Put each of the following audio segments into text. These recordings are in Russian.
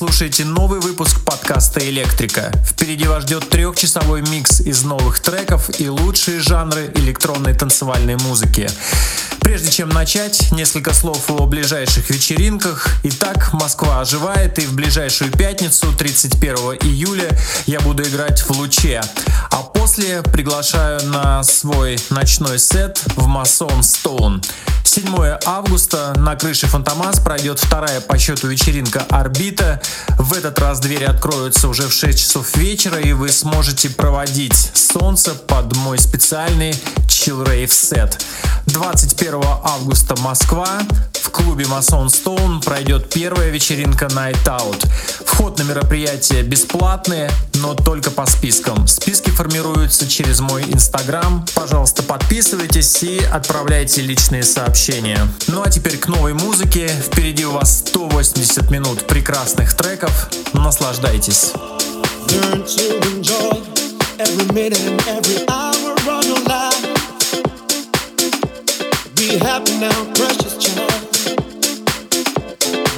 слушаете новый выпуск подкаста «Электрика». Впереди вас ждет трехчасовой микс из новых треков и лучшие жанры электронной танцевальной музыки. Прежде чем начать, несколько слов о ближайших вечеринках. Итак, Москва оживает, и в ближайшую пятницу, 31 июля, я буду играть в Луче. А после приглашаю на свой ночной сет в Масон Стоун. 7 августа на крыше Фантомас пройдет вторая по счету вечеринка «Орбита». В этот раз двери откроются уже в 6 часов вечера, и вы сможете проводить солнце под мой специальный Chill Rave сет. 21 августа Москва. В клубе Mason Stone пройдет первая вечеринка Night Out. Вход на мероприятие бесплатный, но только по спискам. Списки формируются через мой инстаграм. Пожалуйста, подписывайтесь и отправляйте личные сообщения. Ну а теперь к новой музыке. Впереди у вас 180 минут прекрасных треков. Наслаждайтесь. Be happy now, precious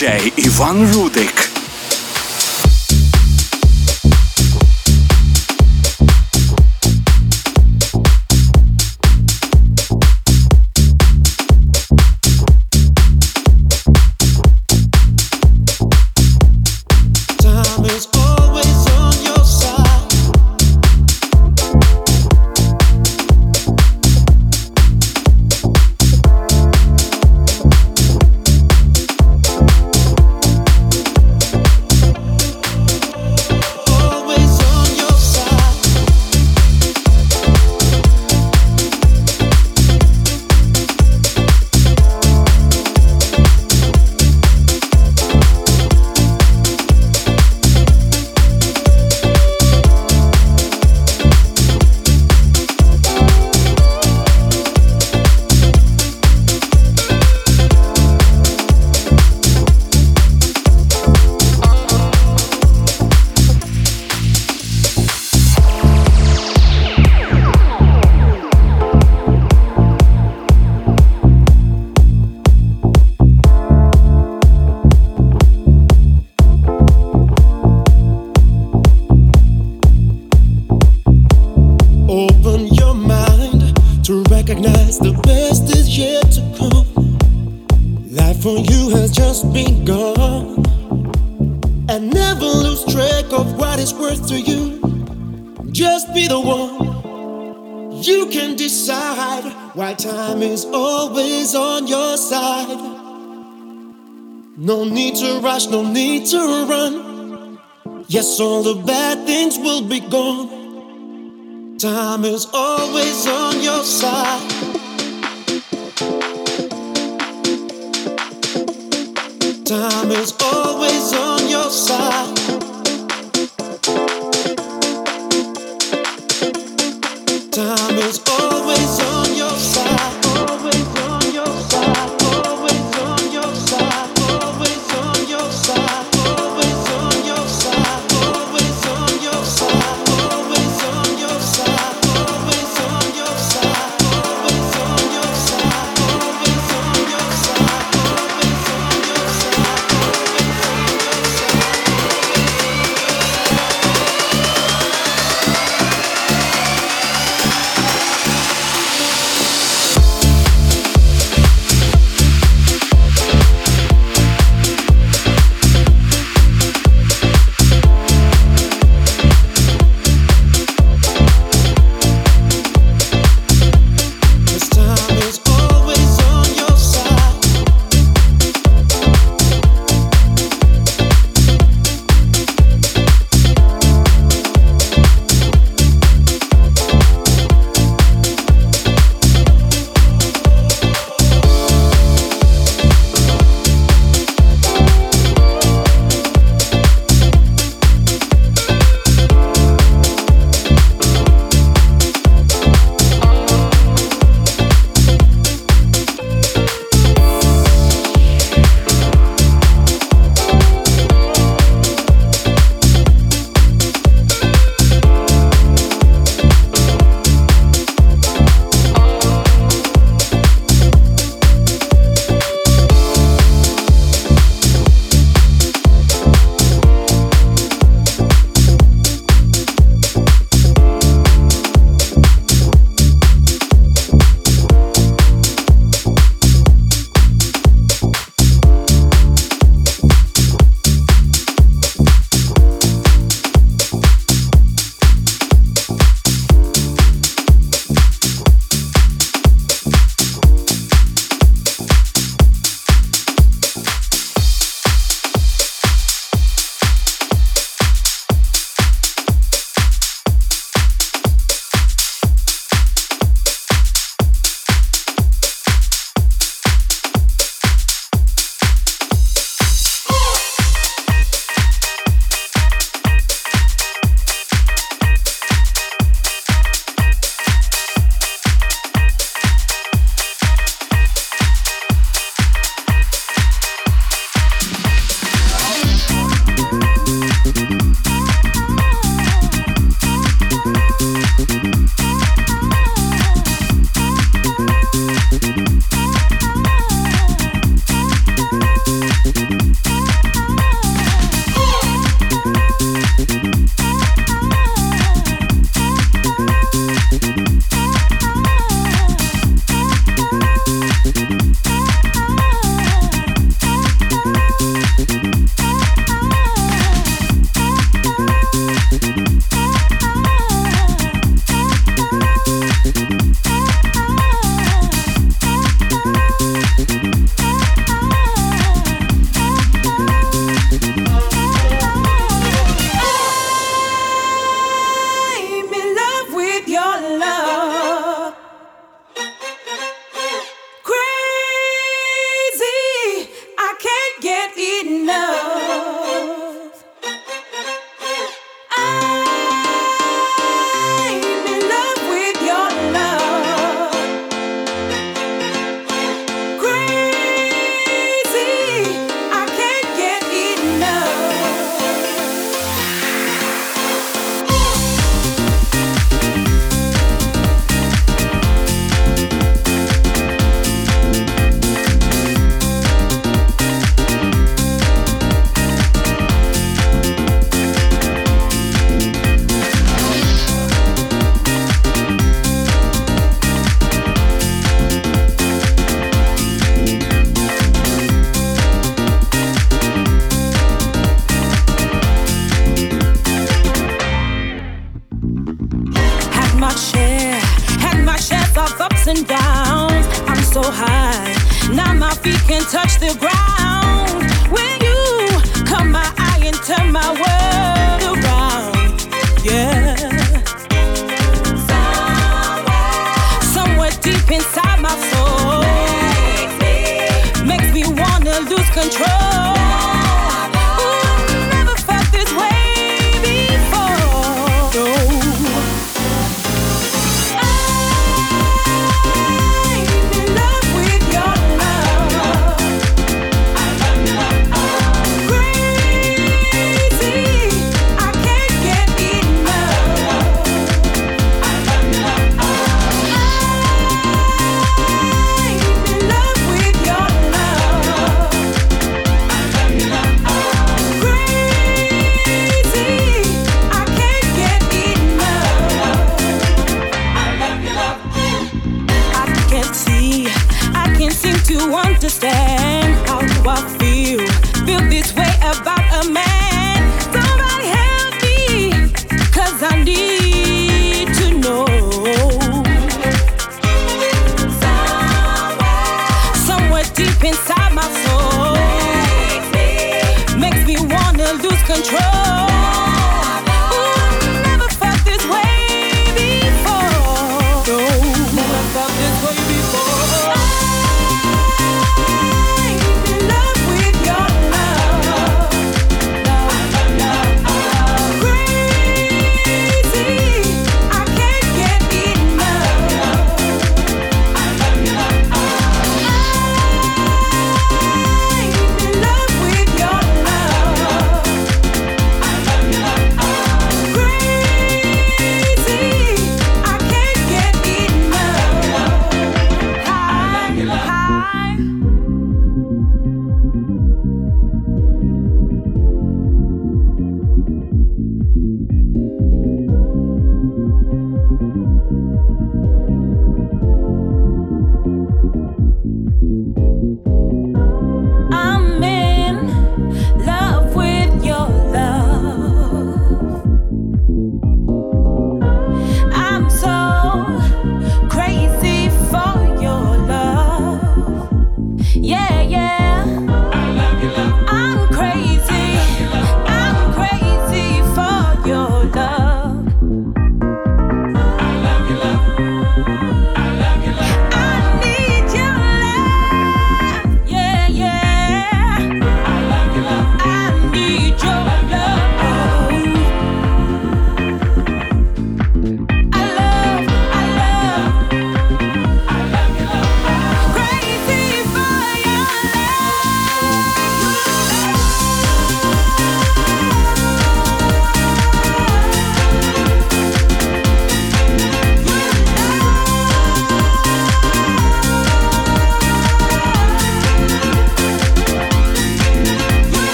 DJ Ivan Rudek. Yes, all the bad things will be gone. Time is always on your side. Time is always on your side. Time is always on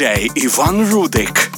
DJ Ivan Rudik.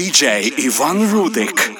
DJ Ivan Rudik.